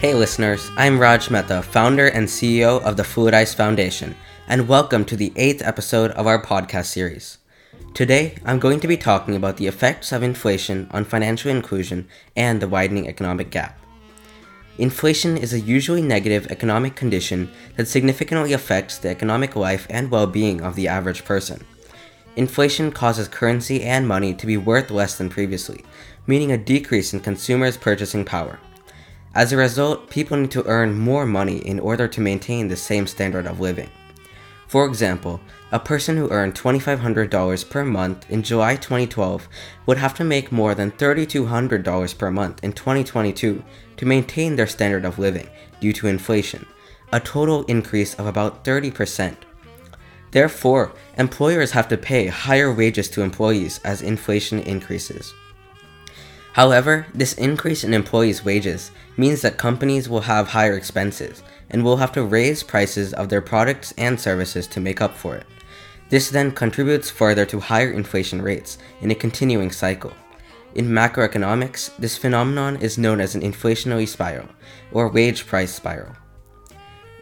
Hey listeners, I'm Raj Mehta, founder and CEO of the Fluidice Foundation, and welcome to the eighth episode of our podcast series. Today, I'm going to be talking about the effects of inflation on financial inclusion and the widening economic gap. Inflation is a usually negative economic condition that significantly affects the economic life and well being of the average person. Inflation causes currency and money to be worth less than previously, meaning a decrease in consumers' purchasing power. As a result, people need to earn more money in order to maintain the same standard of living. For example, a person who earned $2,500 per month in July 2012 would have to make more than $3,200 per month in 2022 to maintain their standard of living due to inflation, a total increase of about 30%. Therefore, employers have to pay higher wages to employees as inflation increases. However, this increase in employees' wages means that companies will have higher expenses and will have to raise prices of their products and services to make up for it. This then contributes further to higher inflation rates in a continuing cycle. In macroeconomics, this phenomenon is known as an inflationary spiral or wage price spiral.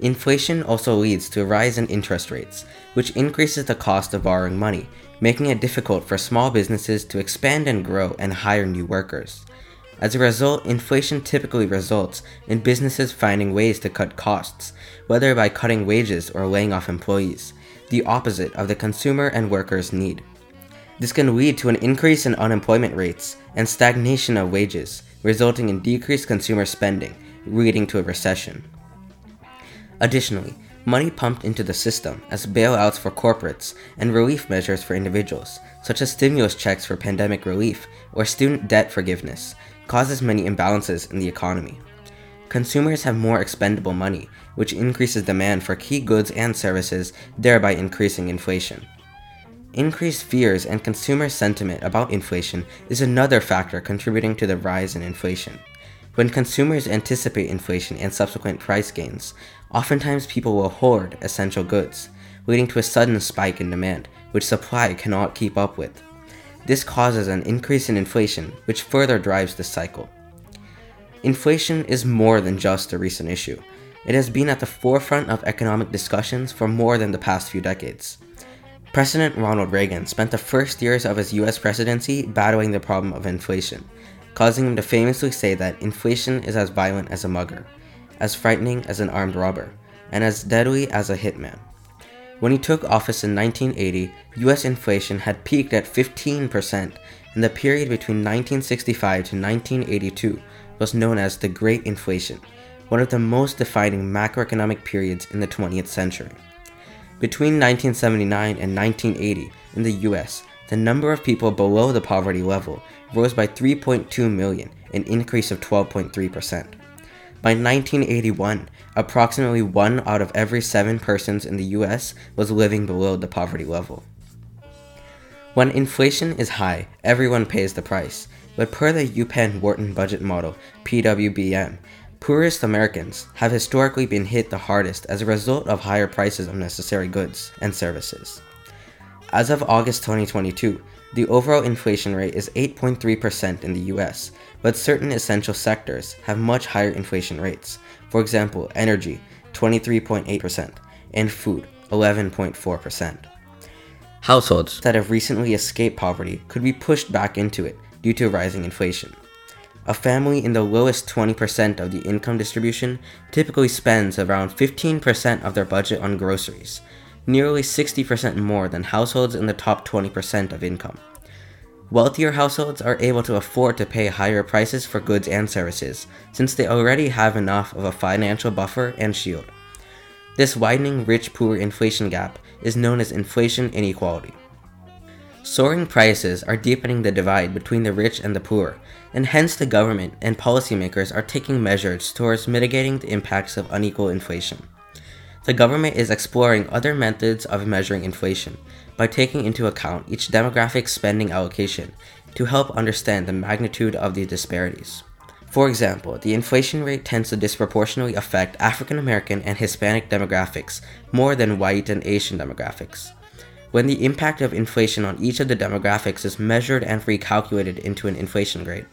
Inflation also leads to a rise in interest rates, which increases the cost of borrowing money making it difficult for small businesses to expand and grow and hire new workers. As a result, inflation typically results in businesses finding ways to cut costs, whether by cutting wages or laying off employees, the opposite of the consumer and workers' need. This can lead to an increase in unemployment rates and stagnation of wages, resulting in decreased consumer spending, leading to a recession. Additionally, money pumped into the system as bailouts for corporates and relief measures for individuals, such as stimulus checks for pandemic relief or student debt forgiveness, causes many imbalances in the economy. Consumers have more expendable money, which increases demand for key goods and services, thereby increasing inflation. Increased fears and consumer sentiment about inflation is another factor contributing to the rise in inflation. When consumers anticipate inflation and subsequent price gains, oftentimes people will hoard essential goods, leading to a sudden spike in demand, which supply cannot keep up with. This causes an increase in inflation, which further drives this cycle. Inflation is more than just a recent issue. It has been at the forefront of economic discussions for more than the past few decades. President Ronald Reagan spent the first years of his US presidency battling the problem of inflation, causing him to famously say that inflation is as violent as a mugger, as frightening as an armed robber, and as deadly as a hitman. When he took office in 1980, US inflation had peaked at 15%, and the period between 1965 to 1982 was known as the Great Inflation, one of the most defining macroeconomic periods in the 20th century. Between 1979 and 1980 in the US, the number of people below the poverty level rose by 3.2 million, an increase of 12.3%. By 1981, approximately one out of every seven persons in the US was living below the poverty level. When inflation is high, everyone pays the price, but per the UPenn Wharton budget model, PWBM, poorest Americans have historically been hit the hardest as a result of higher prices of necessary goods and services. As of August 2022, the overall inflation rate is 8.3% in the US, but certain essential sectors have much higher inflation rates. For example, energy, 23.8%, and food, 11.4%. Households that have recently escaped poverty could be pushed back into it due to rising inflation. A family in the lowest 20% of the income distribution typically spends around 15% of their budget on groceries, nearly 60% more than households in the top 20% of income. Wealthier households are able to afford to pay higher prices for goods and services, since they already have enough of a financial buffer and shield. This widening rich poor inflation gap is known as inflation inequality. Soaring prices are deepening the divide between the rich and the poor, and hence the government and policymakers are taking measures towards mitigating the impacts of unequal inflation the government is exploring other methods of measuring inflation by taking into account each demographic's spending allocation to help understand the magnitude of the disparities. For example, the inflation rate tends to disproportionately affect African American and Hispanic demographics more than white and Asian demographics. When the impact of inflation on each of the demographics is measured and recalculated into an inflation rate,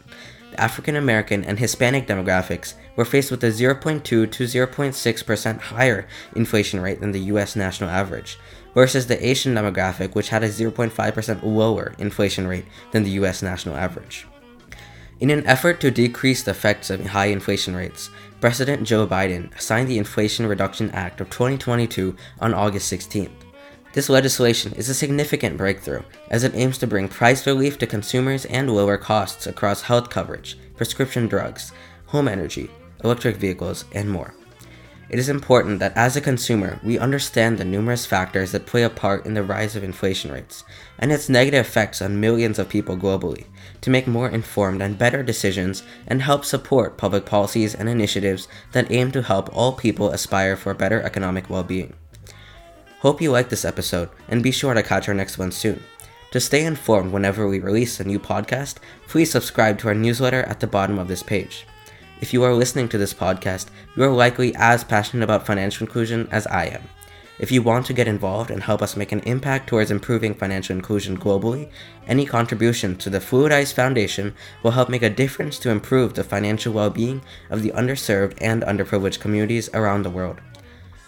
African American and Hispanic demographics were faced with a 0.2 to 0.6% higher inflation rate than the US national average, versus the Asian demographic, which had a 0.5% lower inflation rate than the US national average. In an effort to decrease the effects of high inflation rates, President Joe Biden signed the Inflation Reduction Act of 2022 on August 16th. This legislation is a significant breakthrough as it aims to bring price relief to consumers and lower costs across health coverage, prescription drugs, home energy, electric vehicles, and more. It is important that as a consumer, we understand the numerous factors that play a part in the rise of inflation rates and its negative effects on millions of people globally to make more informed and better decisions and help support public policies and initiatives that aim to help all people aspire for better economic well being. Hope you liked this episode and be sure to catch our next one soon. To stay informed whenever we release a new podcast, please subscribe to our newsletter at the bottom of this page. If you are listening to this podcast, you are likely as passionate about financial inclusion as I am. If you want to get involved and help us make an impact towards improving financial inclusion globally, any contribution to the Fluidice Foundation will help make a difference to improve the financial well being of the underserved and underprivileged communities around the world.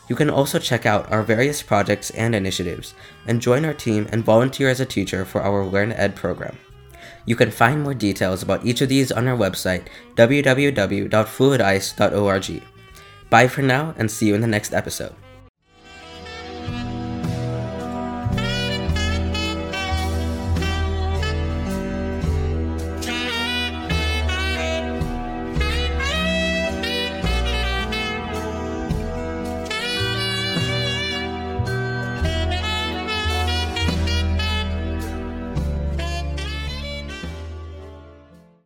You can also check out our various projects and initiatives and join our team and volunteer as a teacher for our Learn Ed program. You can find more details about each of these on our website, www.fluidice.org. Bye for now and see you in the next episode.